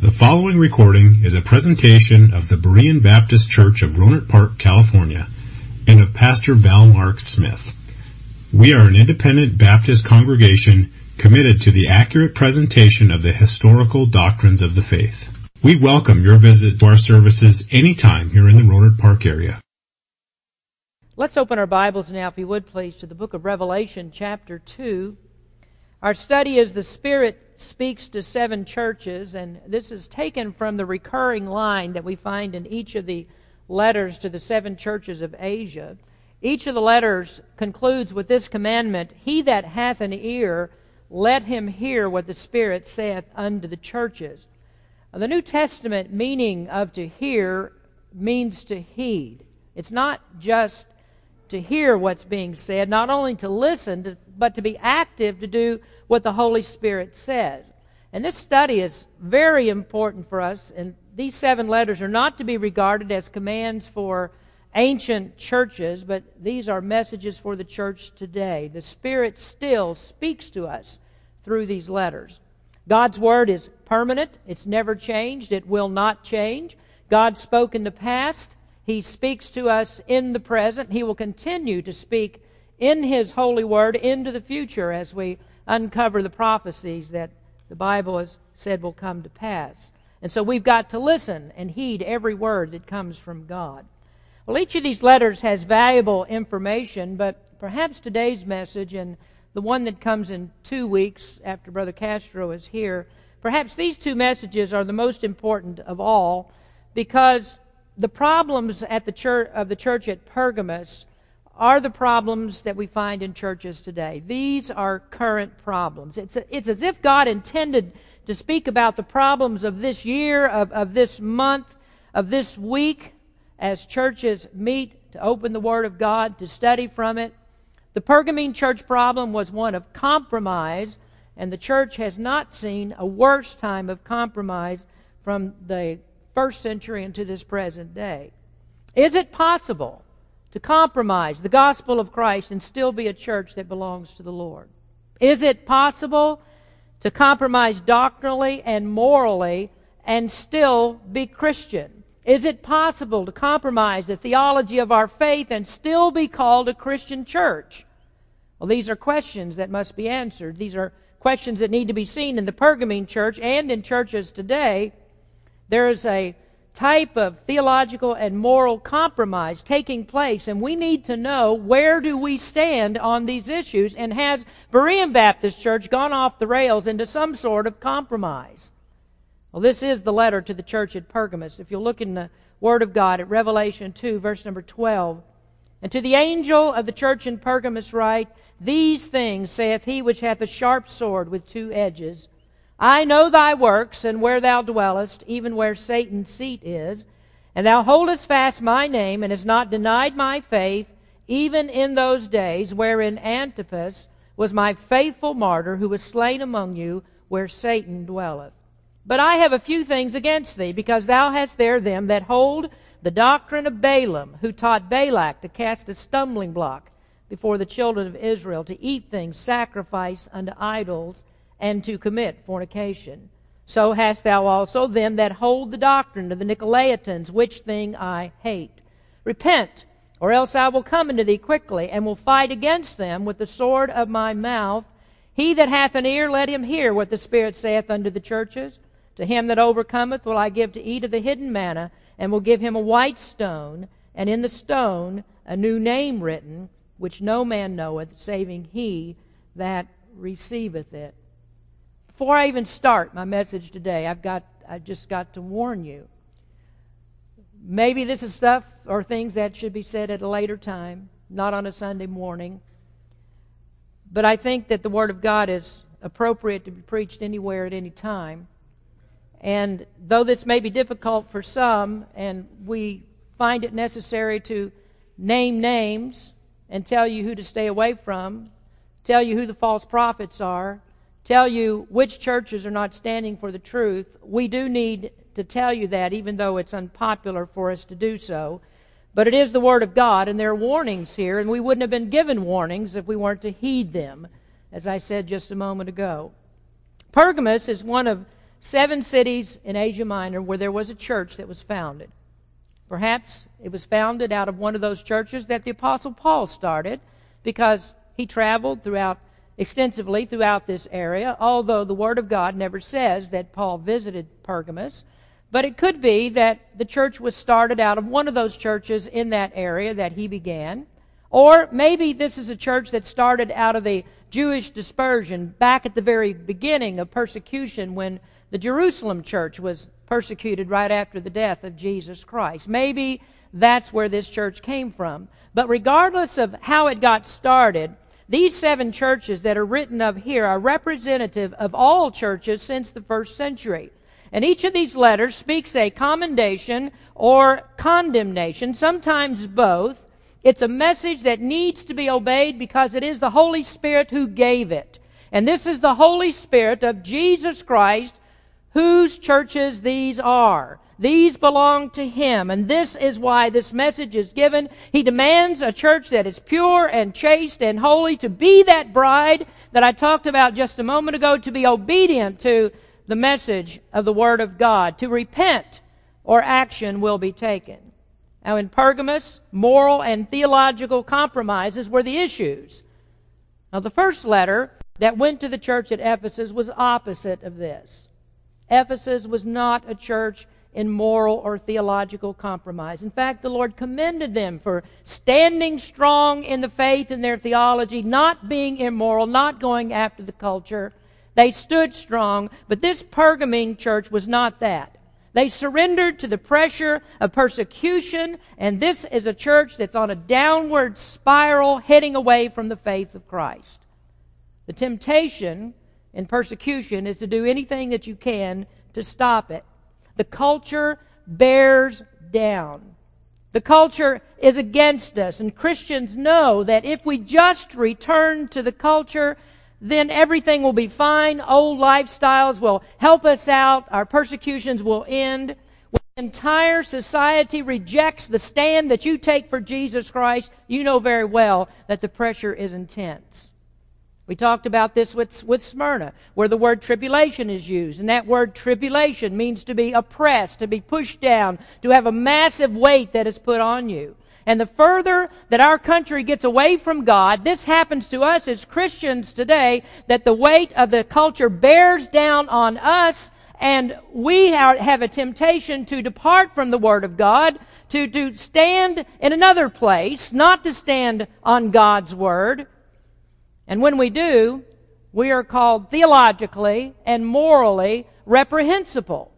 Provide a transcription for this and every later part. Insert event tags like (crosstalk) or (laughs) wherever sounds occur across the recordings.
The following recording is a presentation of the Berean Baptist Church of Rohnert Park, California, and of Pastor Val Mark Smith. We are an independent Baptist congregation committed to the accurate presentation of the historical doctrines of the faith. We welcome your visit to our services anytime here in the Rohnert Park area. Let's open our Bibles now, if you would please, to the book of Revelation, chapter 2. Our study is The Spirit speaks to seven churches, and this is taken from the recurring line that we find in each of the letters to the seven churches of Asia. Each of the letters concludes with this commandment He that hath an ear, let him hear what the Spirit saith unto the churches. The New Testament meaning of to hear means to heed. It's not just to hear what's being said, not only to listen, but to be active to do what the Holy Spirit says. And this study is very important for us, and these seven letters are not to be regarded as commands for ancient churches, but these are messages for the church today. The Spirit still speaks to us through these letters. God's Word is permanent, it's never changed, it will not change. God spoke in the past, He speaks to us in the present, He will continue to speak in His holy Word into the future as we uncover the prophecies that the Bible has said will come to pass. And so we've got to listen and heed every word that comes from God. Well, each of these letters has valuable information, but perhaps today's message and the one that comes in two weeks after Brother Castro is here, perhaps these two messages are the most important of all because the problems at the church, of the church at Pergamos are the problems that we find in churches today. These are current problems. It's, it's as if God intended to speak about the problems of this year, of, of this month, of this week, as churches meet to open the Word of God, to study from it. The Pergamene church problem was one of compromise, and the church has not seen a worse time of compromise from the first century into this present day. Is it possible to compromise the gospel of Christ and still be a church that belongs to the Lord? Is it possible to compromise doctrinally and morally and still be Christian? Is it possible to compromise the theology of our faith and still be called a Christian church? Well, these are questions that must be answered. These are questions that need to be seen in the Pergamene church and in churches today. There is a type of theological and moral compromise taking place and we need to know where do we stand on these issues and has Berean Baptist Church gone off the rails into some sort of compromise? Well, this is the letter to the church at Pergamos. If you look in the Word of God at Revelation 2, verse number 12, and to the angel of the church in Pergamos write, These things saith he which hath a sharp sword with two edges, I know thy works, and where thou dwellest, even where Satan's seat is. And thou holdest fast my name, and hast not denied my faith, even in those days wherein Antipas was my faithful martyr, who was slain among you, where Satan dwelleth. But I have a few things against thee, because thou hast there them that hold the doctrine of Balaam, who taught Balak to cast a stumbling block before the children of Israel, to eat things sacrificed unto idols, and to commit fornication. So hast thou also them that hold the doctrine of the Nicolaitans, which thing I hate. Repent, or else I will come unto thee quickly, and will fight against them with the sword of my mouth. He that hath an ear, let him hear what the Spirit saith unto the churches. To him that overcometh will I give to eat of the hidden manna, and will give him a white stone, and in the stone a new name written, which no man knoweth, saving he that receiveth it. Before I even start my message today, I've got I've just got to warn you. Maybe this is stuff or things that should be said at a later time, not on a Sunday morning. But I think that the Word of God is appropriate to be preached anywhere at any time. And though this may be difficult for some, and we find it necessary to name names and tell you who to stay away from, tell you who the false prophets are, tell you which churches are not standing for the truth. We do need to tell you that, even though it's unpopular for us to do so. But it is the Word of God, and there are warnings here, and we wouldn't have been given warnings if we weren't to heed them, as I said just a moment ago. Pergamos is one of seven cities in Asia Minor where there was a church that was founded. Perhaps it was founded out of one of those churches that the Apostle Paul started because he traveled throughout extensively throughout this area, although the Word of God never says that Paul visited Pergamos. But it could be that the church was started out of one of those churches in that area that he began. Or maybe this is a church that started out of the Jewish dispersion back at the very beginning of persecution when the Jerusalem church was persecuted right after the death of Jesus Christ. Maybe that's where this church came from. But regardless of how it got started, these seven churches that are written of here are representative of all churches since the first century. And each of these letters speaks a commendation or condemnation, sometimes both. It's a message that needs to be obeyed because it is the Holy Spirit who gave it. And this is the Holy Spirit of Jesus Christ whose churches these are. These belong to Him, and this is why this message is given. He demands a church that is pure and chaste and holy to be that bride that I talked about just a moment ago, to be obedient to the message of the Word of God. To repent or action will be taken. Now, in Pergamos, moral and theological compromises were the issues. Now, the first letter that went to the church at Ephesus was opposite of this. Ephesus was not a church in moral or theological compromise. In fact, the Lord commended them for standing strong in the faith and their theology, not being immoral, not going after the culture, they stood strong, but this Pergamene church was not that. They surrendered to the pressure of persecution, and this is a church that's on a downward spiral heading away from the faith of Christ. The temptation in persecution is to do anything that you can to stop it. The culture bears down. The culture is against us, and Christians know that if we just return to the culture, then everything will be fine. Old lifestyles will help us out. Our persecutions will end. When the entire society rejects the stand that you take for Jesus Christ, you know very well that the pressure is intense. We talked about this with, with Smyrna, where the word tribulation is used. And that word tribulation means to be oppressed, to be pushed down, to have a massive weight that is put on you. And the further that our country gets away from God, this happens to us as Christians today, that the weight of the culture bears down on us, and we are, have a temptation to depart from the Word of God, to, to stand in another place, not to stand on God's Word. And when we do, we are called theologically and morally reprehensible.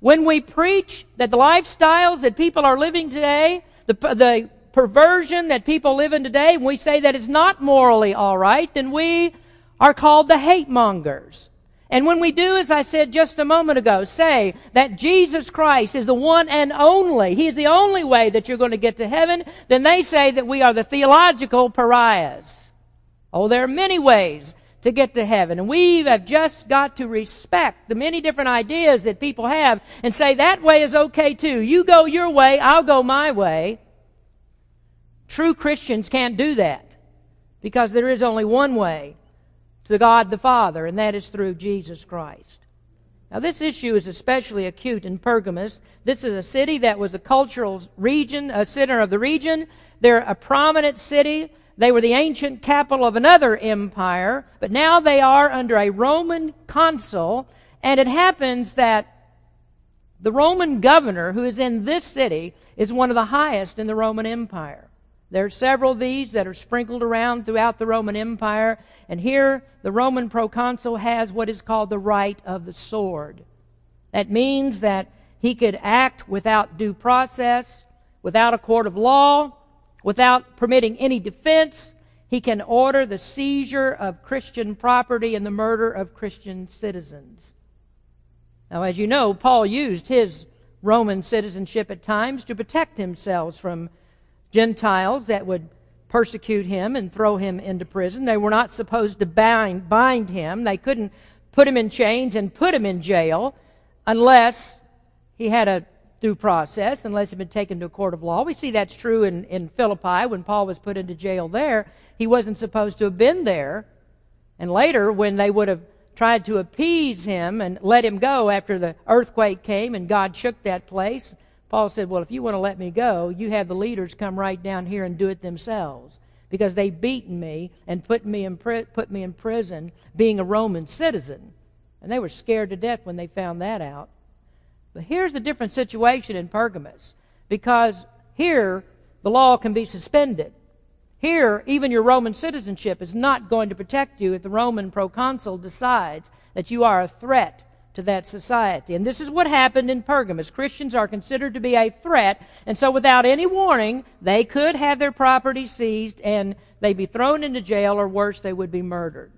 When we preach that the lifestyles that people are living today the, the perversion that people live in today, and we say that it's not morally all right, then we are called the hate mongers. And when we do, as I said just a moment ago, say that Jesus Christ is the one and only, He is the only way that you're going to get to heaven, then they say that we are the theological pariahs. Oh, there are many ways to get to heaven. And we have just got to respect the many different ideas that people have and say that way is okay too. You go your way, I'll go my way. True Christians can't do that because there is only one way to God the Father, and that is through Jesus Christ. Now, this issue is especially acute in Pergamos. This is a city that was a cultural region, a center of the region. They're a prominent city. They were the ancient capital of another empire, but now they are under a Roman consul, and it happens that the Roman governor who is in this city is one of the highest in the Roman Empire. There are several of these that are sprinkled around throughout the Roman Empire, and here the Roman proconsul has what is called the right of the sword. That means that he could act without due process, without a court of law, Without permitting any defense, he can order the seizure of Christian property and the murder of Christian citizens. Now, as you know, Paul used his Roman citizenship at times to protect himself from Gentiles that would persecute him and throw him into prison. They were not supposed to bind, bind him. They couldn't put him in chains and put him in jail unless he had a due process unless he'd been taken to a court of law. We see that's true in, in Philippi when Paul was put into jail there. He wasn't supposed to have been there. And later, when they would have tried to appease him and let him go after the earthquake came and God shook that place. Paul said, Well, if you want to let me go, you have the leaders come right down here and do it themselves. Because they beaten me and put me in, pri- put me in prison being a Roman citizen. And they were scared to death when they found that out. But here's a different situation in Pergamus. Because here, the law can be suspended. Here, even your Roman citizenship is not going to protect you if the Roman proconsul decides that you are a threat to that society. And this is what happened in Pergamus. Christians are considered to be a threat, and so without any warning, they could have their property seized and they'd be thrown into jail, or worse, they would be murdered.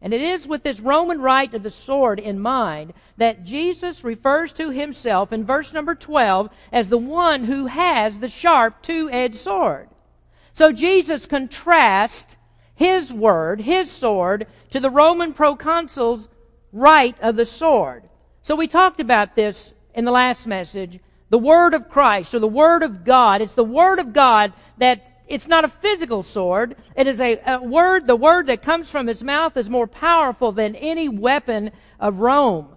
And it is with this Roman right of the sword in mind that Jesus refers to himself in verse number 12 as the one who has the sharp two edged sword. So Jesus contrasts his word, his sword, to the Roman proconsul's right of the sword. So we talked about this in the last message. The Word of Christ or the Word of God. It's the Word of God that it's not a physical sword. It is a, a, word, the word that comes from his mouth is more powerful than any weapon of Rome.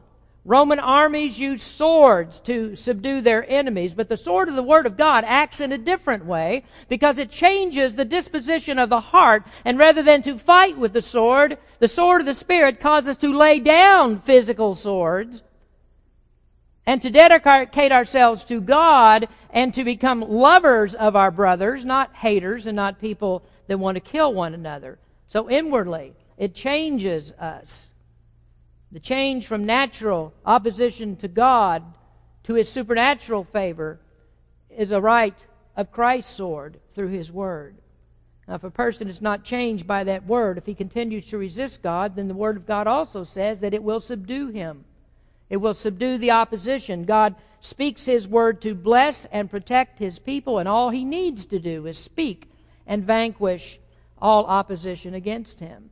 Roman armies used swords to subdue their enemies, but the sword of the Word of God acts in a different way because it changes the disposition of the heart, and rather than to fight with the sword, the sword of the Spirit causes us to lay down physical swords and to dedicate ourselves to God and to become lovers of our brothers, not haters and not people that want to kill one another. So inwardly, it changes us. The change from natural opposition to God to his supernatural favor is a right of Christ's sword through his word. Now, if a person is not changed by that word, if he continues to resist God, then the word of God also says that it will subdue him. It will subdue the opposition. God speaks his word to bless and protect his people, and all he needs to do is speak and vanquish all opposition against him.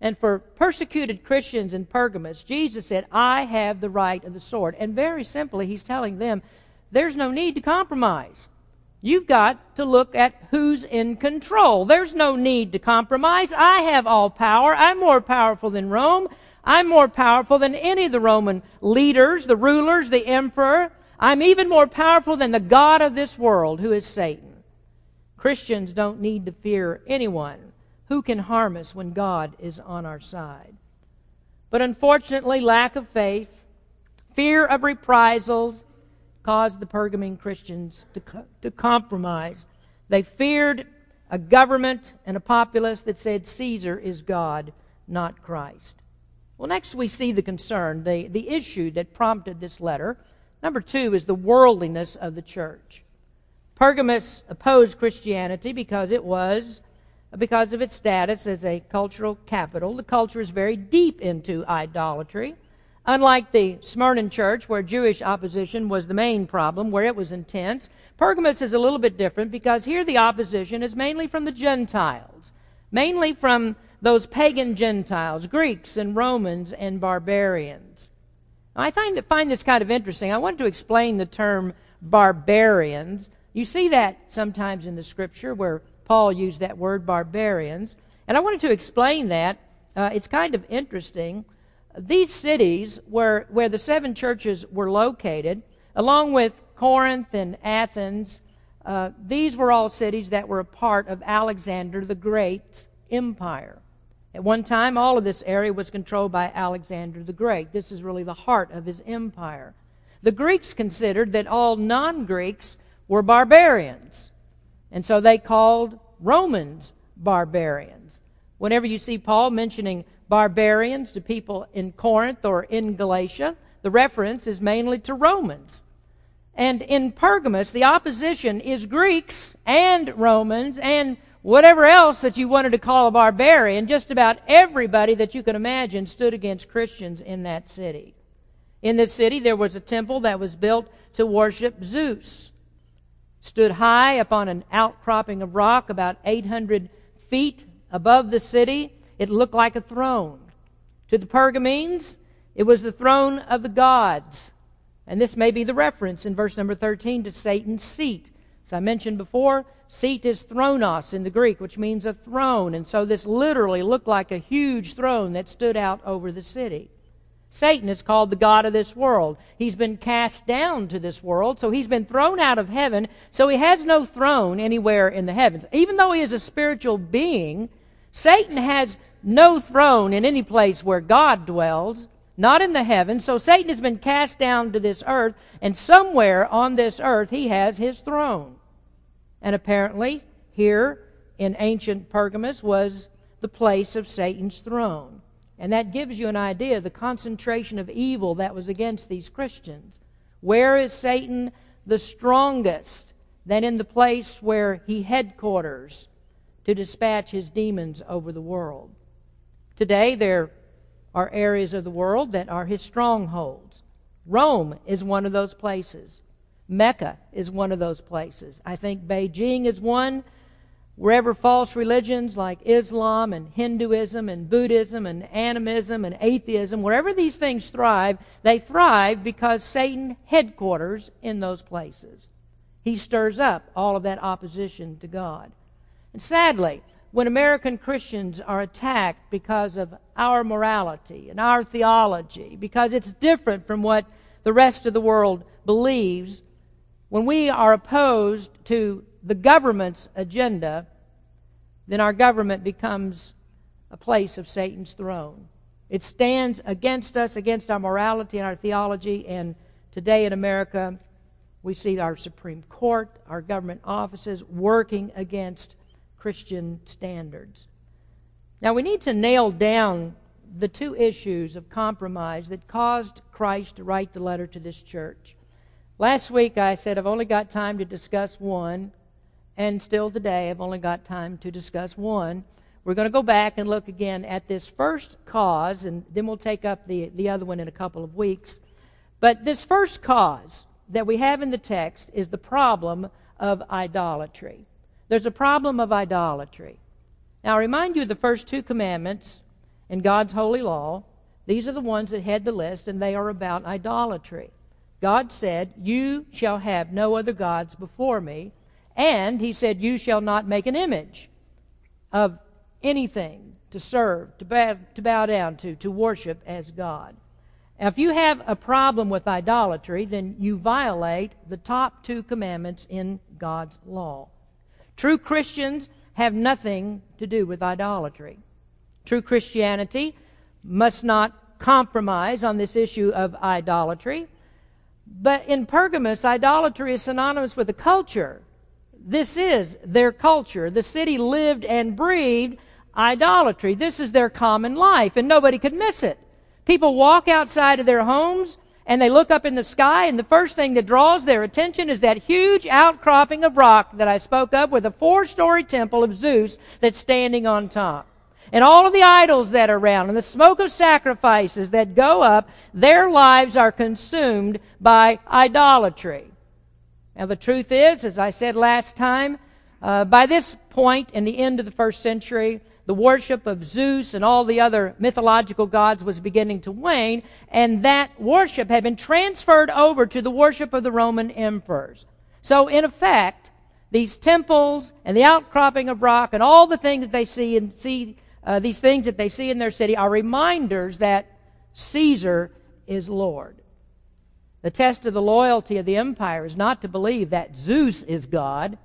And for persecuted Christians in Pergamos, Jesus said, I have the right of the sword. And very simply, he's telling them, there's no need to compromise. You've got to look at who's in control. There's no need to compromise. I have all power. I'm more powerful than Rome. I'm more powerful than any of the Roman leaders, the rulers, the emperor. I'm even more powerful than the God of this world, who is Satan. Christians don't need to fear anyone who can harm us when God is on our side? But unfortunately, lack of faith, fear of reprisals, caused the Pergamene Christians to, to compromise. They feared a government and a populace that said Caesar is God, not Christ. Well, next we see the concern, the, the issue that prompted this letter. Number two is the worldliness of the church. Pergamus opposed Christianity because it was because of its status as a cultural capital. The culture is very deep into idolatry. Unlike the Smyrna church, where Jewish opposition was the main problem, where it was intense, Pergamus is a little bit different because here the opposition is mainly from the Gentiles, mainly from those pagan Gentiles, Greeks and Romans and barbarians. I find, that, find this kind of interesting. I wanted to explain the term barbarians. You see that sometimes in the scripture where Paul used that word, barbarians. And I wanted to explain that. Uh, it's kind of interesting. These cities where, where the seven churches were located, along with Corinth and Athens, uh, these were all cities that were a part of Alexander the Great's empire. At one time, all of this area was controlled by Alexander the Great. This is really the heart of his empire. The Greeks considered that all non Greeks were barbarians. And so they called Romans barbarians. Whenever you see Paul mentioning barbarians to people in Corinth or in Galatia, the reference is mainly to Romans. And in Pergamus, the opposition is Greeks and Romans and whatever else that you wanted to call a barbarian. Just about everybody that you can imagine stood against Christians in that city. In this city, there was a temple that was built to worship Zeus stood high upon an outcropping of rock about 800 feet above the city. It looked like a throne. To the Pergamenes, it was the throne of the gods. And this may be the reference in verse number 13 to Satan's seat. As I mentioned before, seat is thronos in the Greek, which means a throne. And so this literally looked like a huge throne that stood out over the city. Satan is called the God of this world. He's been cast down to this world, so he's been thrown out of heaven, so he has no throne anywhere in the heavens. Even though he is a spiritual being, Satan has no throne in any place where God dwells, not in the heavens. So Satan has been cast down to this earth, and somewhere on this earth he has his throne. And apparently, here in ancient Pergamus was the place of Satan's throne. And that gives you an idea of the concentration of evil that was against these Christians. Where is Satan the strongest than in the place where he headquarters to dispatch his demons over the world? Today, there are areas of the world that are his strongholds. Rome is one of those places. Mecca is one of those places. I think Beijing is one wherever false religions like Islam and Hinduism and Buddhism and animism and atheism, wherever these things thrive, they thrive because Satan headquarters in those places. He stirs up all of that opposition to God. And sadly, when American Christians are attacked because of our morality and our theology, because it's different from what the rest of the world believes, when we are opposed to the government's agenda, then our government becomes a place of Satan's throne. It stands against us, against our morality and our theology. And today in America, we see our Supreme Court, our government offices working against Christian standards. Now, we need to nail down the two issues of compromise that caused Christ to write the letter to this church. Last week I said I've only got time to discuss one, and still today I've only got time to discuss one. We're going to go back and look again at this first cause, and then we'll take up the, the other one in a couple of weeks. But this first cause that we have in the text is the problem of idolatry. There's a problem of idolatry. Now, I remind you of the first two commandments in God's holy law. These are the ones that head the list, and they are about idolatry. God said, You shall have no other gods before me. And he said, You shall not make an image of anything to serve, to bow, to bow down to, to worship as God. Now, if you have a problem with idolatry, then you violate the top two commandments in God's law. True Christians have nothing to do with idolatry. True Christianity must not compromise on this issue of idolatry. But in Pergamus, idolatry is synonymous with a culture. This is their culture. The city lived and breathed idolatry. This is their common life, and nobody could miss it. People walk outside of their homes and they look up in the sky, and the first thing that draws their attention is that huge outcropping of rock that I spoke of with a four story temple of Zeus that's standing on top and all of the idols that are around and the smoke of sacrifices that go up, their lives are consumed by idolatry. Now, the truth is, as I said last time, uh, by this point in the end of the first century, the worship of Zeus and all the other mythological gods was beginning to wane, and that worship had been transferred over to the worship of the Roman emperors. So, in effect, these temples and the outcropping of rock and all the things that they see and see uh, these things that they see in their city are reminders that Caesar is Lord. The test of the loyalty of the empire is not to believe that Zeus is God.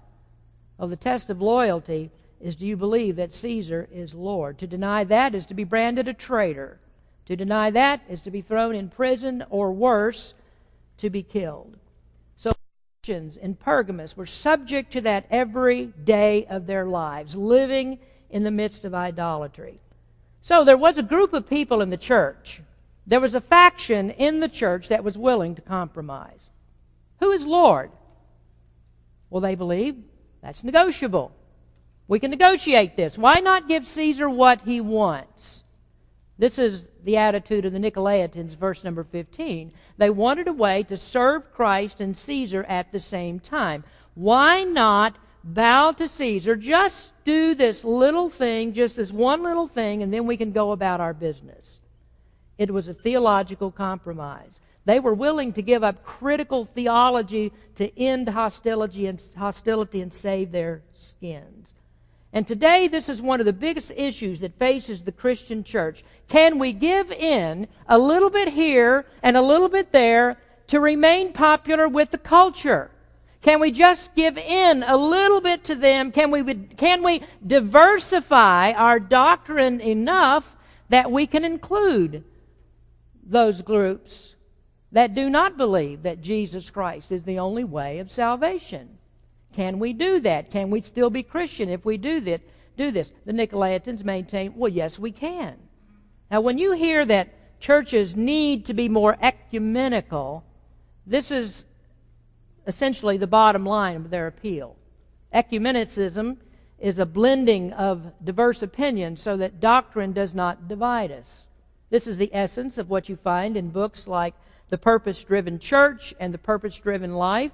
Well, the test of loyalty is do you believe that Caesar is Lord? To deny that is to be branded a traitor. To deny that is to be thrown in prison or worse, to be killed. So Christians in Pergamus were subject to that every day of their lives, living in the midst of idolatry. So there was a group of people in the church. There was a faction in the church that was willing to compromise. Who is Lord? Well, they believe that's negotiable. We can negotiate this. Why not give Caesar what he wants? This is the attitude of the Nicolaitans, verse number 15. They wanted a way to serve Christ and Caesar at the same time. Why not bow to Caesar, just do this little thing, just this one little thing, and then we can go about our business. It was a theological compromise. They were willing to give up critical theology to end hostility and, hostility and save their skins. And today, this is one of the biggest issues that faces the Christian church. Can we give in a little bit here and a little bit there to remain popular with the culture? Can we just give in a little bit to them? Can we, can we diversify our doctrine enough that we can include those groups that do not believe that Jesus Christ is the only way of salvation. Can we do that? Can we still be Christian if we do this? Do this? The Nicolaitans maintain, well, yes, we can. Now, when you hear that churches need to be more ecumenical, this is essentially the bottom line of their appeal. Ecumenicism is a blending of diverse opinions so that doctrine does not divide us. This is the essence of what you find in books like the Purpose Driven Church and The Purpose Driven Life.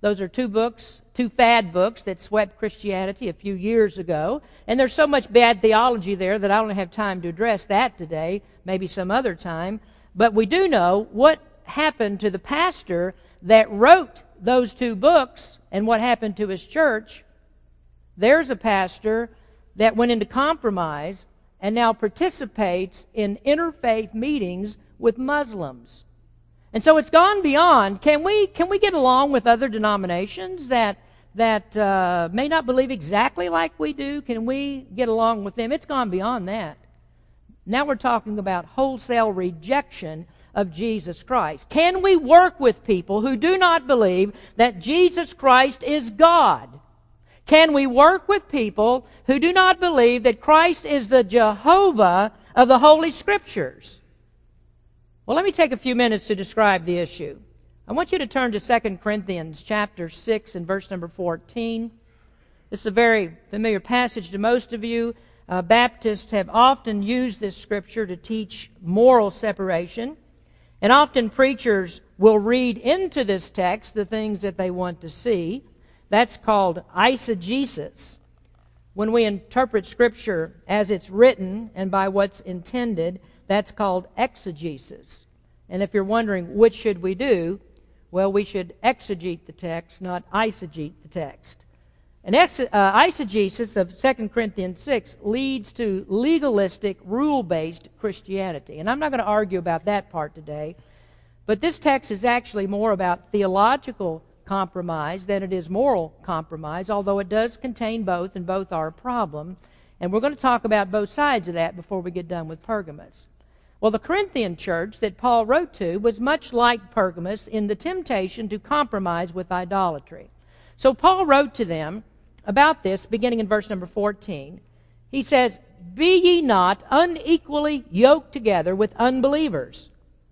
Those are two books, two fad books that swept Christianity a few years ago. And there's so much bad theology there that I don't have time to address that today, maybe some other time. But we do know what happened to the pastor that wrote those two books and what happened to his church. There's a pastor that went into compromise and now participates in interfaith meetings with Muslims. And so it's gone beyond. Can we can we get along with other denominations that that uh, may not believe exactly like we do? Can we get along with them? It's gone beyond that. Now we're talking about wholesale rejection of Jesus Christ. Can we work with people who do not believe that Jesus Christ is God? Can we work with people who do not believe that Christ is the Jehovah of the Holy Scriptures? Well, let me take a few minutes to describe the issue. I want you to turn to 2 Corinthians chapter 6 and verse number 14. This is a very familiar passage to most of you. Uh, Baptists have often used this scripture to teach moral separation. And often preachers will read into this text the things that they want to see. That's called eisegesis. When we interpret Scripture as it's written and by what's intended, that's called exegesis. And if you're wondering which should we do, well, we should exegete the text, not eisegete the text. And ex- uh, eisegesis of 2 Corinthians 6 leads to legalistic, rule based Christianity. And I'm not going to argue about that part today. But this text is actually more about theological compromise than it is moral compromise, although it does contain both, and both are a problem. And we're going to talk about both sides of that before we get done with Pergamos. Well, the Corinthian church that Paul wrote to was much like Pergamos in the temptation to compromise with idolatry. So Paul wrote to them about this beginning in verse number 14. He says, Be ye not unequally yoked together with unbelievers.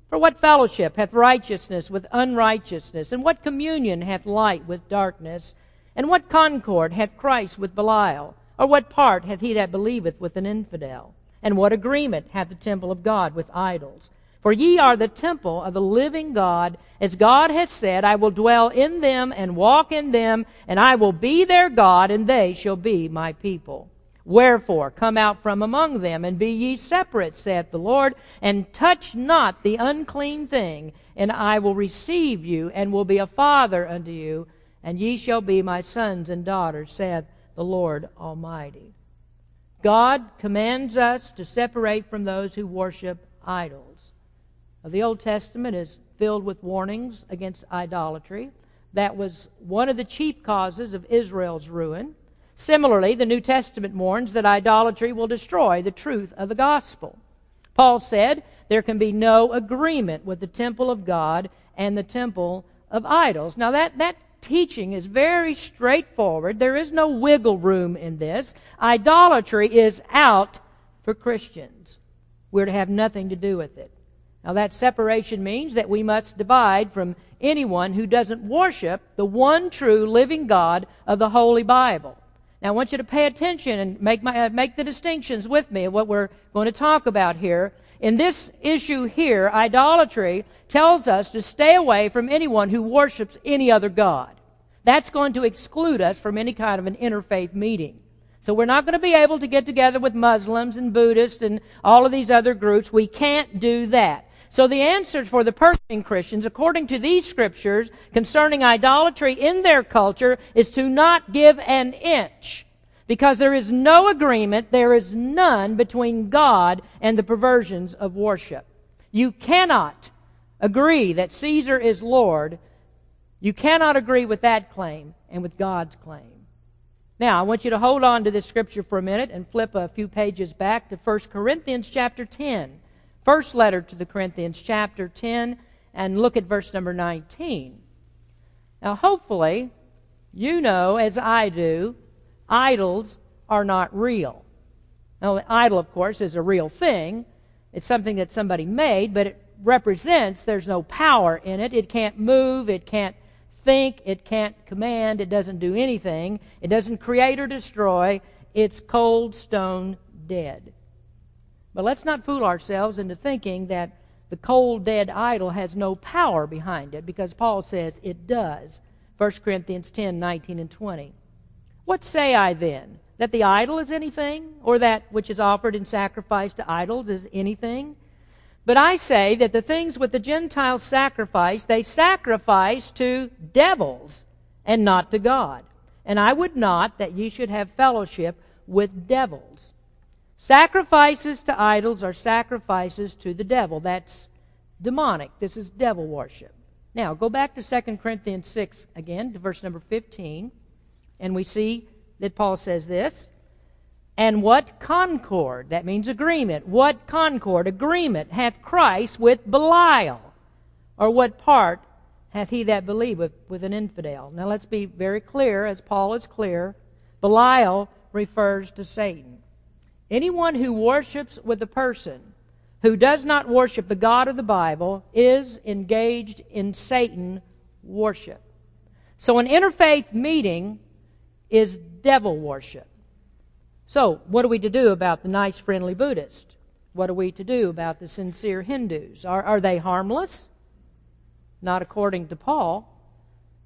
For what fellowship hath righteousness with unrighteousness? And what communion hath light with darkness? And what concord hath Christ with Belial? Or what part hath he that believeth with an infidel? And what agreement hath the temple of God with idols? For ye are the temple of the living God, as God hath said, I will dwell in them and walk in them, and I will be their God, and they shall be my people. Wherefore, come out from among them, and be ye separate, saith the Lord, and touch not the unclean thing, and I will receive you, and will be a father unto you, and ye shall be my sons and daughters, saith the Lord Almighty. God commands us to separate from those who worship idols. The Old Testament is filled with warnings against idolatry. That was one of the chief causes of Israel's ruin. Similarly, the New Testament warns that idolatry will destroy the truth of the gospel. Paul said there can be no agreement with the temple of God and the temple of idols. Now, that, that teaching is very straightforward. There is no wiggle room in this. Idolatry is out for Christians. We're to have nothing to do with it. Now, that separation means that we must divide from anyone who doesn't worship the one true living God of the Holy Bible. Now, I want you to pay attention and make, my, uh, make the distinctions with me of what we're going to talk about here. In this issue here, idolatry tells us to stay away from anyone who worships any other God. That's going to exclude us from any kind of an interfaith meeting. So we're not going to be able to get together with Muslims and Buddhists and all of these other groups. We can't do that. So the answer for the Persian Christians, according to these scriptures concerning idolatry in their culture, is to not give an inch. Because there is no agreement, there is none between God and the perversions of worship. You cannot agree that Caesar is Lord. You cannot agree with that claim and with God's claim. Now, I want you to hold on to this scripture for a minute and flip a few pages back to 1 Corinthians chapter 10. First letter to the Corinthians chapter 10 and look at verse number 19. Now, hopefully, you know, as I do, idols are not real. Now, the idol, of course, is a real thing. It's something that somebody made, but it represents there's no power in it. It can't move, it can't think, it can't command, it doesn't do anything, it doesn't create or destroy. It's cold, stone, dead. But let's not fool ourselves into thinking that the cold, dead idol has no power behind it, because Paul says it does. 1 Corinthians 10 19 and 20. What say I then? That the idol is anything, or that which is offered in sacrifice to idols is anything? But I say that the things which the Gentiles sacrifice, they sacrifice to devils and not to God. And I would not that ye should have fellowship with devils. Sacrifices to idols are sacrifices to the devil. That's demonic. This is devil worship. Now, go back to 2 Corinthians 6 again, to verse number 15, and we see that Paul says this and what concord, that means agreement, what concord, agreement hath Christ with Belial? Or what part hath he that believeth with an infidel? Now let's be very clear, as Paul is clear. Belial refers to Satan. Anyone who worships with a person who does not worship the God of the Bible is engaged in Satan worship. So an interfaith meeting is devil worship. So, what are we to do about the nice, friendly Buddhist? What are we to do about the sincere Hindus? Are, are they harmless? Not according to Paul.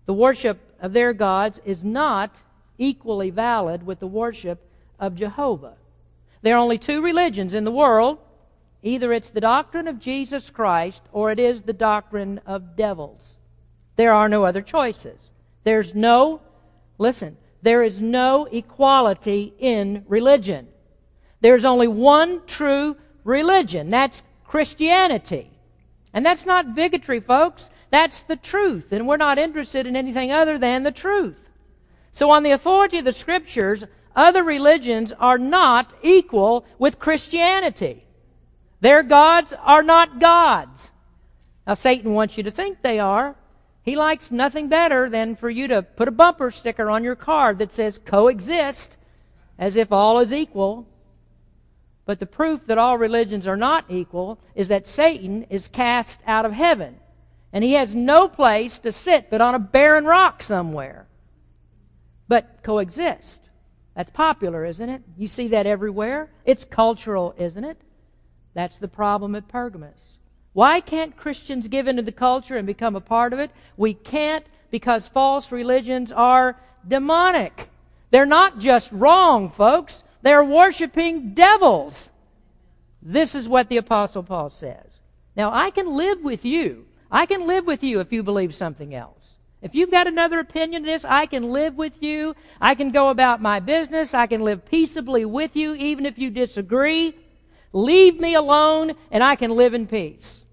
The worship of their gods is not equally valid with the worship of Jehovah. There are only two religions in the world. Either it's the doctrine of Jesus Christ or it is the doctrine of devils. There are no other choices. There's no, listen, there is no equality in religion. There's only one true religion. That's Christianity. And that's not bigotry, folks. That's the truth. And we're not interested in anything other than the truth. So, on the authority of the Scriptures, other religions are not equal with Christianity. Their gods are not gods. Now, Satan wants you to think they are. He likes nothing better than for you to put a bumper sticker on your car that says coexist, as if all is equal. But the proof that all religions are not equal is that Satan is cast out of heaven. And he has no place to sit but on a barren rock somewhere. But coexist. That's popular, isn't it? You see that everywhere. It's cultural, isn't it? That's the problem at Pergamos. Why can't Christians give into the culture and become a part of it? We can't because false religions are demonic. They're not just wrong, folks. They're worshiping devils. This is what the Apostle Paul says. Now, I can live with you. I can live with you if you believe something else. If you've got another opinion of this, I can live with you. I can go about my business. I can live peaceably with you, even if you disagree. Leave me alone, and I can live in peace.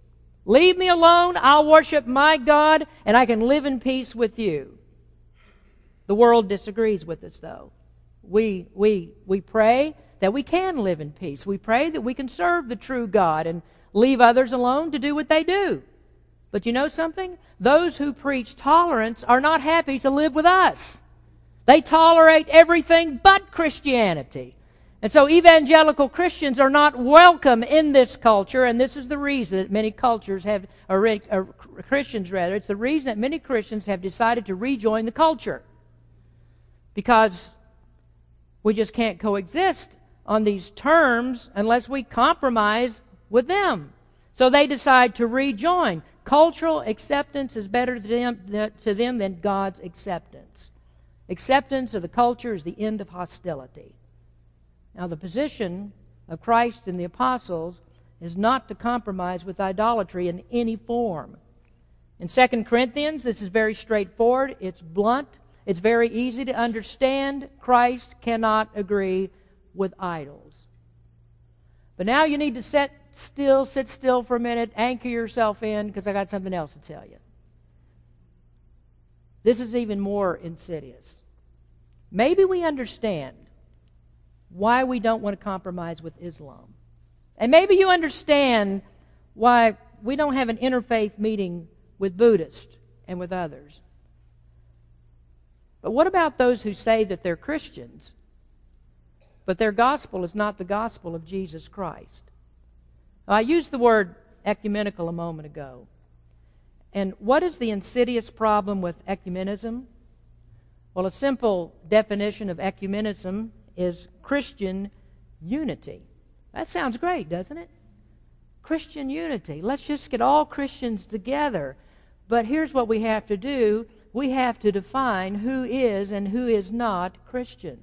Leave me alone. I'll worship my God and I can live in peace with you. The world disagrees with us, though. We, we, we pray that we can live in peace. We pray that we can serve the true God and leave others alone to do what they do. But you know something? Those who preach tolerance are not happy to live with us. They tolerate everything but Christianity. And so evangelical Christians are not welcome in this culture, and this is the reason that many cultures have, or, or Christians rather, it's the reason that many Christians have decided to rejoin the culture. Because we just can't coexist on these terms unless we compromise with them. So they decide to rejoin. Cultural acceptance is better to them, to them than God's acceptance. Acceptance of the culture is the end of hostility. Now, the position of Christ and the apostles is not to compromise with idolatry in any form. In 2 Corinthians, this is very straightforward, it's blunt, it's very easy to understand. Christ cannot agree with idols. But now you need to sit still, sit still for a minute, anchor yourself in, because I got something else to tell you. This is even more insidious. Maybe we understand why we don't want to compromise with Islam. And maybe you understand why we don't have an interfaith meeting with Buddhists and with others. But what about those who say that they're Christians, but their gospel is not the gospel of Jesus Christ? I used the word ecumenical a moment ago. And what is the insidious problem with ecumenism? Well, a simple definition of ecumenism is Christian unity. That sounds great, doesn't it? Christian unity. Let's just get all Christians together. But here's what we have to do we have to define who is and who is not Christian.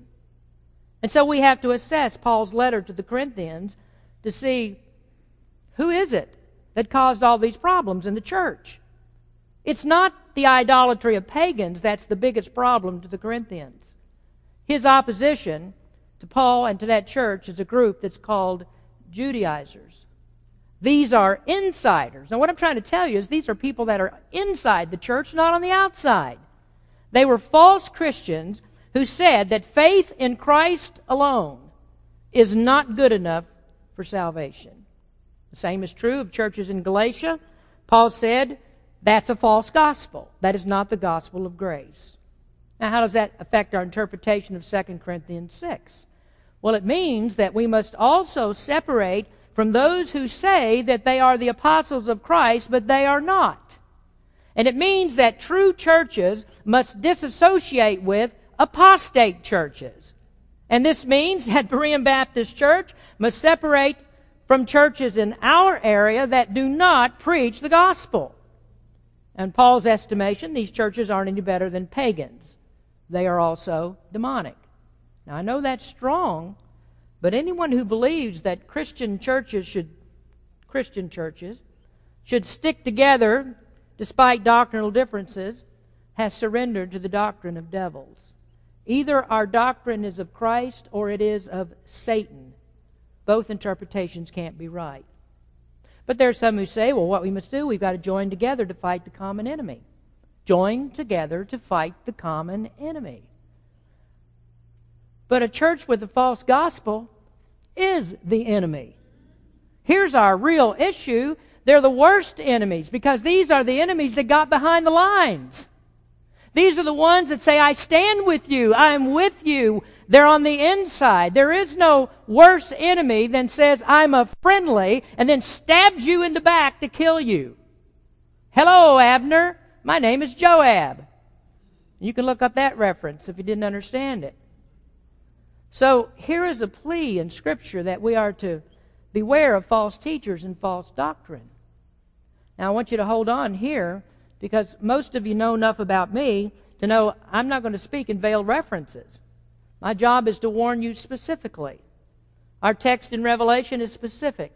And so we have to assess Paul's letter to the Corinthians to see who is it that caused all these problems in the church. It's not the idolatry of pagans that's the biggest problem to the Corinthians. His opposition to Paul and to that church is a group that's called Judaizers. These are insiders. Now, what I'm trying to tell you is these are people that are inside the church, not on the outside. They were false Christians who said that faith in Christ alone is not good enough for salvation. The same is true of churches in Galatia. Paul said, that's a false gospel. That is not the gospel of grace. Now, how does that affect our interpretation of 2 Corinthians 6? Well, it means that we must also separate from those who say that they are the apostles of Christ, but they are not. And it means that true churches must disassociate with apostate churches. And this means (laughs) that Berean Baptist Church must separate from churches in our area that do not preach the gospel. In Paul's estimation, these churches aren't any better than pagans. They are also demonic. Now, I know that's strong, but anyone who believes that Christian churches should Christian churches should stick together despite doctrinal differences has surrendered to the doctrine of devils. Either our doctrine is of Christ or it is of Satan. Both interpretations can't be right. But there are some who say, well, what we must do, we've got to join together to fight the common enemy. Join together to fight the common enemy. But a church with a false gospel is the enemy. Here's our real issue. They're the worst enemies because these are the enemies that got behind the lines. These are the ones that say, I stand with you. I'm with you. They're on the inside. There is no worse enemy than says, I'm a friendly, and then stabs you in the back to kill you. Hello, Abner. My name is Joab. You can look up that reference if you didn't understand it. So here is a plea in Scripture that we are to beware of false teachers and false doctrine. Now, I want you to hold on here because most of you know enough about me to know I'm not going to speak in veiled references. My job is to warn you specifically. Our text in Revelation is specific.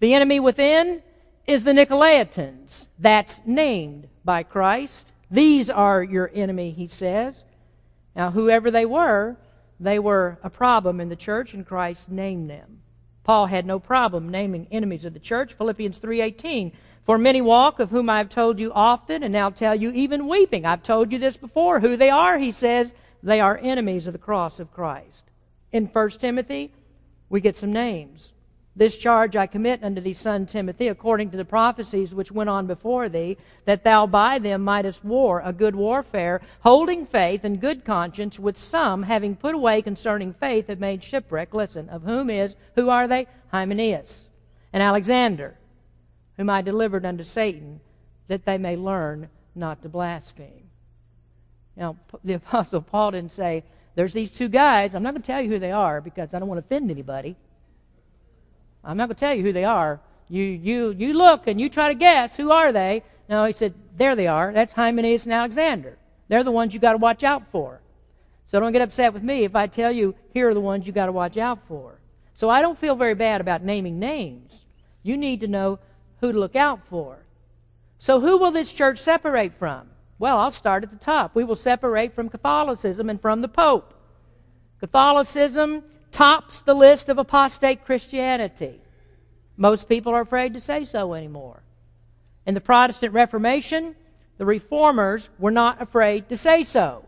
The enemy within is the Nicolaitans. That's named by Christ. These are your enemy, he says. Now, whoever they were, they were a problem in the church, and Christ named them. Paul had no problem naming enemies of the church. Philippians 3:18 For many walk, of whom I have told you often, and now tell you even weeping. I've told you this before. Who they are, he says, they are enemies of the cross of Christ. In 1 Timothy, we get some names. This charge I commit unto thee, son Timothy, according to the prophecies which went on before thee, that thou by them mightest war a good warfare, holding faith and good conscience, with some, having put away concerning faith, have made shipwreck. Listen, of whom is, who are they? Hymenaeus and Alexander, whom I delivered unto Satan, that they may learn not to blaspheme. Now, the (laughs) Apostle Paul didn't say, there's these two guys. I'm not going to tell you who they are because I don't want to offend anybody. I'm not going to tell you who they are. You, you, you look and you try to guess who are they. No, he said, there they are. That's Hymenaeus and Alexander. They're the ones you got to watch out for. So don't get upset with me if I tell you here are the ones you got to watch out for. So I don't feel very bad about naming names. You need to know who to look out for. So, who will this church separate from? Well, I'll start at the top. We will separate from Catholicism and from the Pope. Catholicism tops the list of apostate Christianity. Most people are afraid to say so anymore. In the Protestant Reformation, the reformers were not afraid to say so.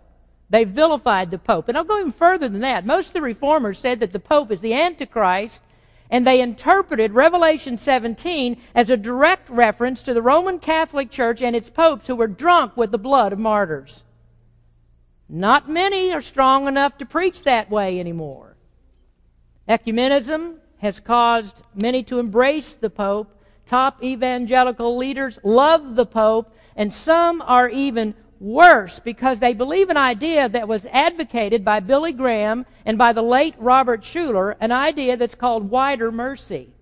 They vilified the Pope. And I'll go even further than that. Most of the reformers said that the Pope is the Antichrist, and they interpreted Revelation 17 as a direct reference to the Roman Catholic Church and its popes who were drunk with the blood of martyrs. Not many are strong enough to preach that way anymore. Ecumenism has caused many to embrace the Pope. Top evangelical leaders love the Pope, and some are even worse because they believe an idea that was advocated by Billy Graham and by the late Robert Schuller, an idea that's called wider mercy.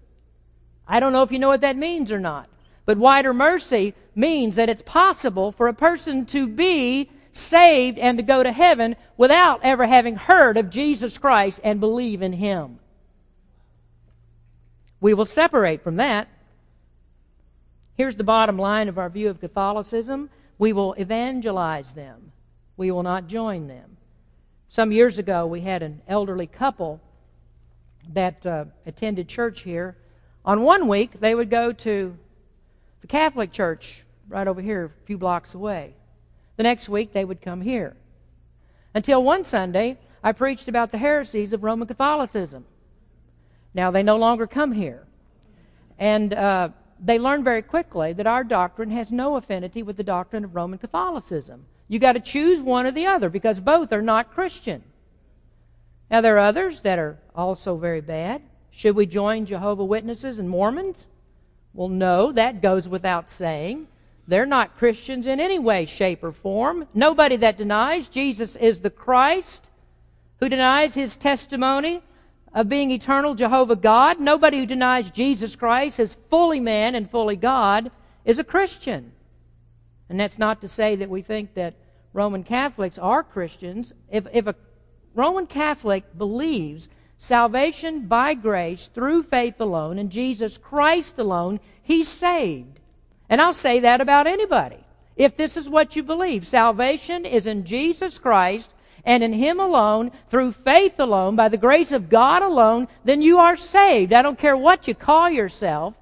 I don't know if you know what that means or not, but wider mercy means that it's possible for a person to be saved and to go to heaven without ever having heard of Jesus Christ and believe in Him. We will separate from that. Here's the bottom line of our view of Catholicism we will evangelize them, we will not join them. Some years ago, we had an elderly couple that uh, attended church here. On one week, they would go to the Catholic church right over here, a few blocks away. The next week, they would come here. Until one Sunday, I preached about the heresies of Roman Catholicism. Now, they no longer come here. And uh, they learned very quickly that our doctrine has no affinity with the doctrine of Roman Catholicism. You got to choose one or the other because both are not Christian. Now, there are others that are also very bad. Should we join Jehovah Witnesses and Mormons? Well, no, that goes without saying. They're not Christians in any way, shape, or form. Nobody that denies Jesus is the Christ, who denies his testimony of being eternal Jehovah God, nobody who denies Jesus Christ as fully man and fully God is a Christian. And that's not to say that we think that Roman Catholics are Christians. If, if a Roman Catholic believes salvation by grace through faith alone in Jesus Christ alone, he's saved. And I'll say that about anybody. If this is what you believe, salvation is in Jesus Christ and in Him alone, through faith alone, by the grace of God alone, then you are saved. I don't care what you call yourself.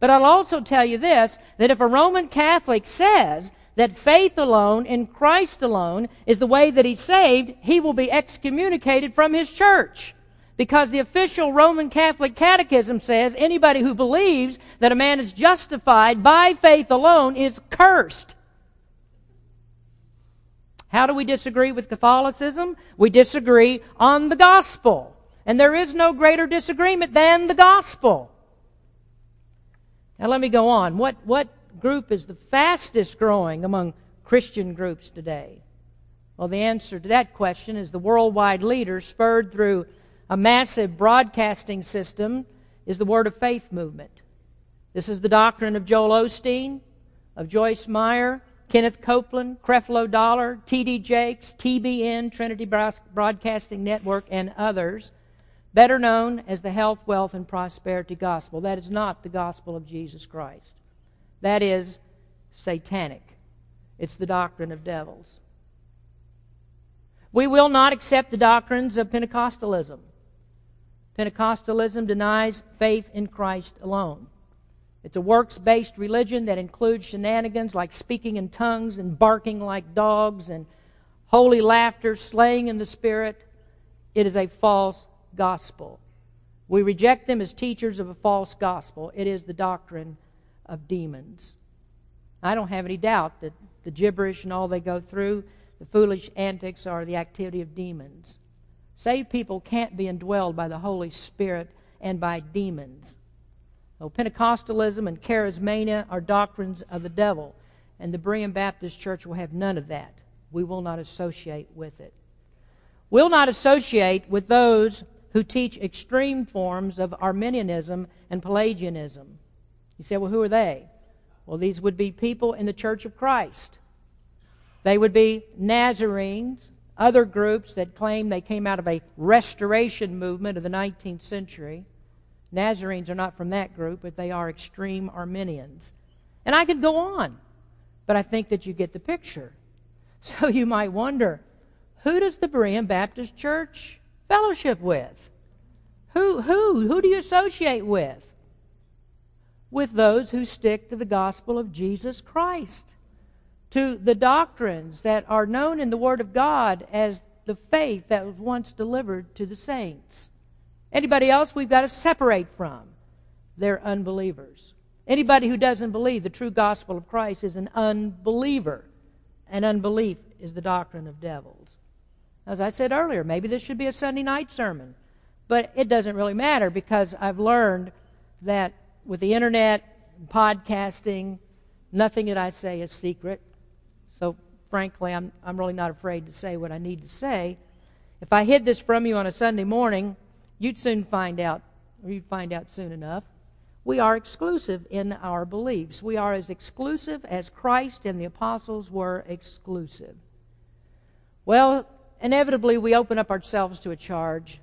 But I'll also tell you this, that if a Roman Catholic says that faith alone in Christ alone is the way that he's saved, he will be excommunicated from his church. Because the official Roman Catholic Catechism says anybody who believes that a man is justified by faith alone is cursed. How do we disagree with Catholicism? We disagree on the gospel. And there is no greater disagreement than the gospel. Now let me go on. What, what group is the fastest growing among Christian groups today? Well, the answer to that question is the worldwide leader, spurred through a massive broadcasting system, is the Word of Faith movement. This is the doctrine of Joel Osteen, of Joyce Meyer, Kenneth Copeland, Creflo Dollar, T.D. Jakes, TBN, Trinity Broadcasting Network, and others, better known as the Health, Wealth, and Prosperity Gospel. That is not the gospel of Jesus Christ. That is satanic. It's the doctrine of devils. We will not accept the doctrines of Pentecostalism. Pentecostalism denies faith in Christ alone. It's a works based religion that includes shenanigans like speaking in tongues and barking like dogs and holy laughter, slaying in the spirit. It is a false gospel. We reject them as teachers of a false gospel. It is the doctrine of demons. I don't have any doubt that the gibberish and all they go through, the foolish antics, are the activity of demons. Saved people can't be indwelled by the Holy Spirit and by demons. Oh, Pentecostalism and charismania are doctrines of the devil, and the Berean Baptist Church will have none of that. We will not associate with it. We'll not associate with those who teach extreme forms of Arminianism and Pelagianism. You say, well, who are they? Well, these would be people in the Church of Christ. They would be Nazarenes, other groups that claim they came out of a restoration movement of the 19th century. Nazarenes are not from that group, but they are extreme Arminians. And I could go on, but I think that you get the picture. (laughs) So you might wonder who does the Berean Baptist Church fellowship with? Who, who, who do you associate with? With those who stick to the gospel of Jesus Christ, to the doctrines that are known in the Word of God as the faith that was once delivered to the saints. Anybody else we've got to separate from? They're unbelievers. Anybody who doesn't believe the true gospel of Christ is an unbeliever. And unbelief is the doctrine of devils. As I said earlier, maybe this should be a Sunday night sermon. But it doesn't really matter because I've learned that with the internet, podcasting, nothing that I say is secret. So, frankly, I'm, I'm really not afraid to say what I need to say. If I hid this from you on a Sunday morning, you'd soon find out, or you'd find out soon enough. We are exclusive in our beliefs. We are as exclusive as Christ and the apostles were exclusive. Well, inevitably, we open up ourselves to a charge.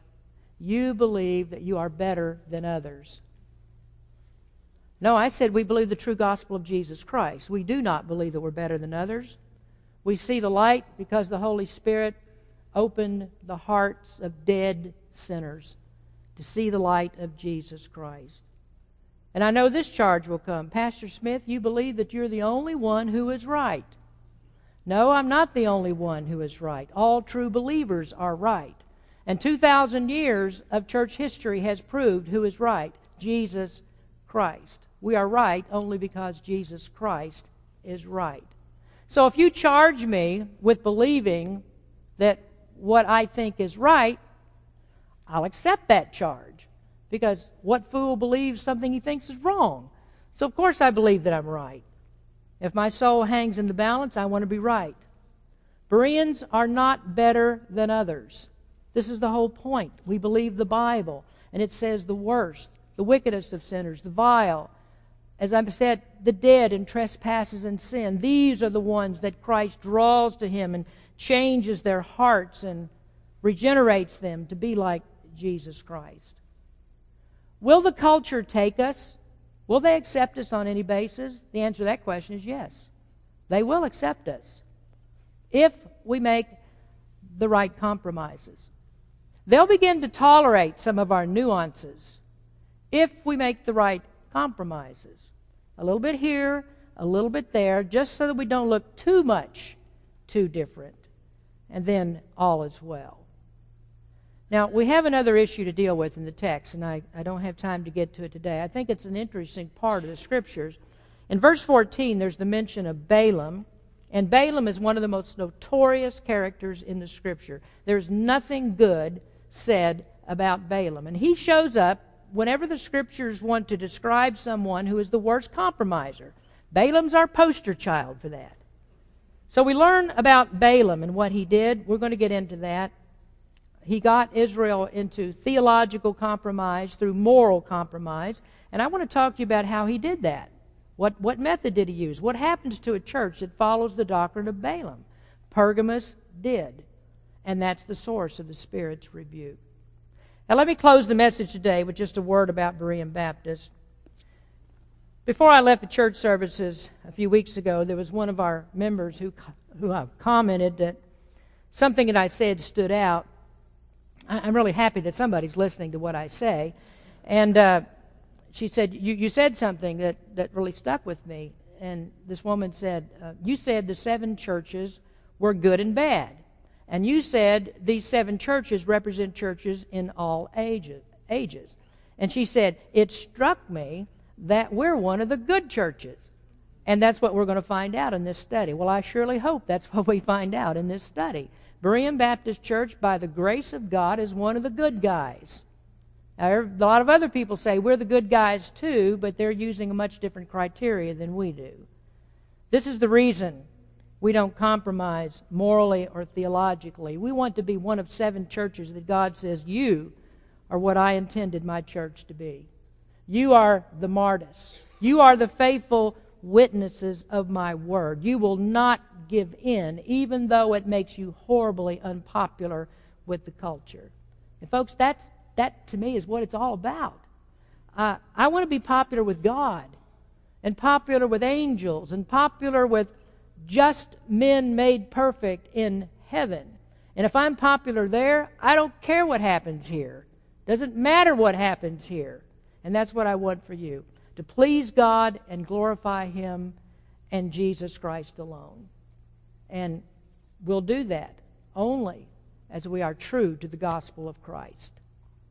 You believe that you are better than others. No, I said we believe the true gospel of Jesus Christ. We do not believe that we're better than others. We see the light because the Holy Spirit opened the hearts of dead sinners to see the light of Jesus Christ. And I know this charge will come. Pastor Smith, you believe that you're the only one who is right. No, I'm not the only one who is right. All true believers are right. And 2,000 years of church history has proved who is right Jesus Christ. We are right only because Jesus Christ is right. So if you charge me with believing that what I think is right, I'll accept that charge. Because what fool believes something he thinks is wrong? So, of course, I believe that I'm right. If my soul hangs in the balance, I want to be right. Bereans are not better than others. This is the whole point. We believe the Bible, and it says the worst, the wickedest of sinners, the vile, as I said, the dead in trespasses and sin. These are the ones that Christ draws to Him and changes their hearts and regenerates them to be like Jesus Christ. Will the culture take us? Will they accept us on any basis? The answer to that question is yes. They will accept us if we make the right compromises. They'll begin to tolerate some of our nuances if we make the right compromises. A little bit here, a little bit there, just so that we don't look too much too different. And then all is well. Now, we have another issue to deal with in the text, and I, I don't have time to get to it today. I think it's an interesting part of the scriptures. In verse 14, there's the mention of Balaam, and Balaam is one of the most notorious characters in the scripture. There's nothing good said about Balaam. And he shows up whenever the scriptures want to describe someone who is the worst compromiser. Balaam's our poster child for that. So we learn about Balaam and what he did. We're going to get into that he got Israel into theological compromise through moral compromise. And I want to talk to you about how he did that. What, what method did he use? What happens to a church that follows the doctrine of Balaam? Pergamos did. And that's the source of the Spirit's rebuke. Now, let me close the message today with just a word about Berean Baptist. Before I left the church services a few weeks ago, there was one of our members who, who commented that something that I said stood out. I'm really happy that somebody's listening to what I say. And uh, she said, you, you said something that, that really stuck with me. And this woman said, uh, You said the seven churches were good and bad. And you said these seven churches represent churches in all ages. ages. And she said, It struck me that we're one of the good churches. And that's what we're going to find out in this study. Well, I surely hope that's (laughs) what we find out in this study. Berean Baptist Church, by the grace of God, is one of the good guys. Now, a lot of other people say we're the good guys too, but they're using a much different criteria than we do. This is the reason we don't compromise morally or theologically. We want to be one of seven churches that God says, You are what I intended my church to be. You are the martyrs. You are the faithful witnesses of my word. You will not give in, even though it makes you horribly unpopular with the culture. And folks, that's, that to me is what it's all about. I, I want to be popular with God and popular with angels and popular with just men made perfect in heaven. And if I'm popular there, I don't care what happens here. Doesn't matter what happens here. And that's what I want for you to please God and glorify Him and Jesus Christ alone. And we'll do that only as we are true to the gospel of Christ.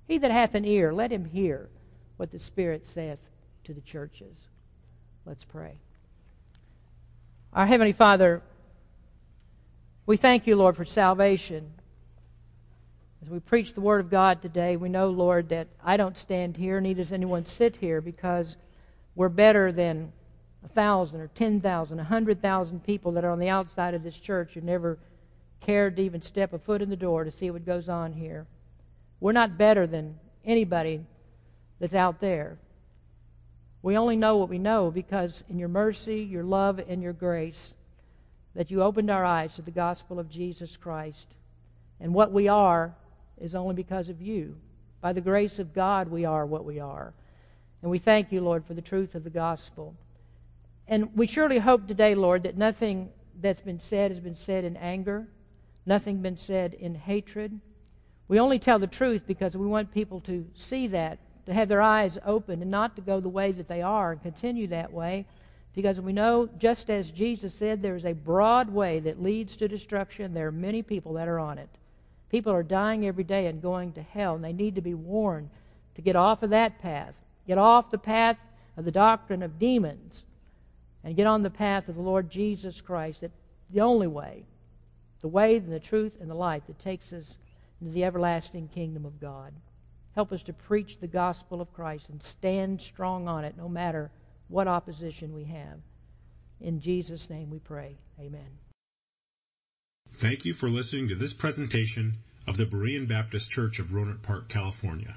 He that hath an ear, let him hear what the Spirit saith to the churches. Let's pray. Our Heavenly Father, we thank you, Lord, for salvation. As we preach the Word of God today, we know, Lord, that I don't stand here, neither does anyone sit here, because we're better than a thousand or ten thousand, a hundred thousand people that are on the outside of this church who never cared to even step a foot in the door to see what goes on here. We're not better than anybody that's out there. We only know what we know because in your mercy, your love, and your grace, that you opened our eyes to the gospel of Jesus Christ. And what we are is only because of you. By the grace of God, we are what we are. And we thank you, Lord, for the truth of the gospel. And we surely hope today, Lord, that nothing that's been said has been said in anger, nothing been said in hatred. We only tell the truth because we want people to see that, to have their eyes open, and not to go the way that they are and continue that way. Because we know, just as Jesus said, there is a broad way that leads to destruction. There are many people that are on it. People are dying every day and going to hell, and they need to be warned to get off of that path. Get off the path of the doctrine of demons and get on the path of the Lord Jesus Christ. That the only way, the way and the truth and the light that takes us into the everlasting kingdom of God. Help us to preach the gospel of Christ and stand strong on it no matter what opposition we have. In Jesus' name we pray. Amen. Thank you for listening to this presentation of the Berean Baptist Church of Rohnert Park, California.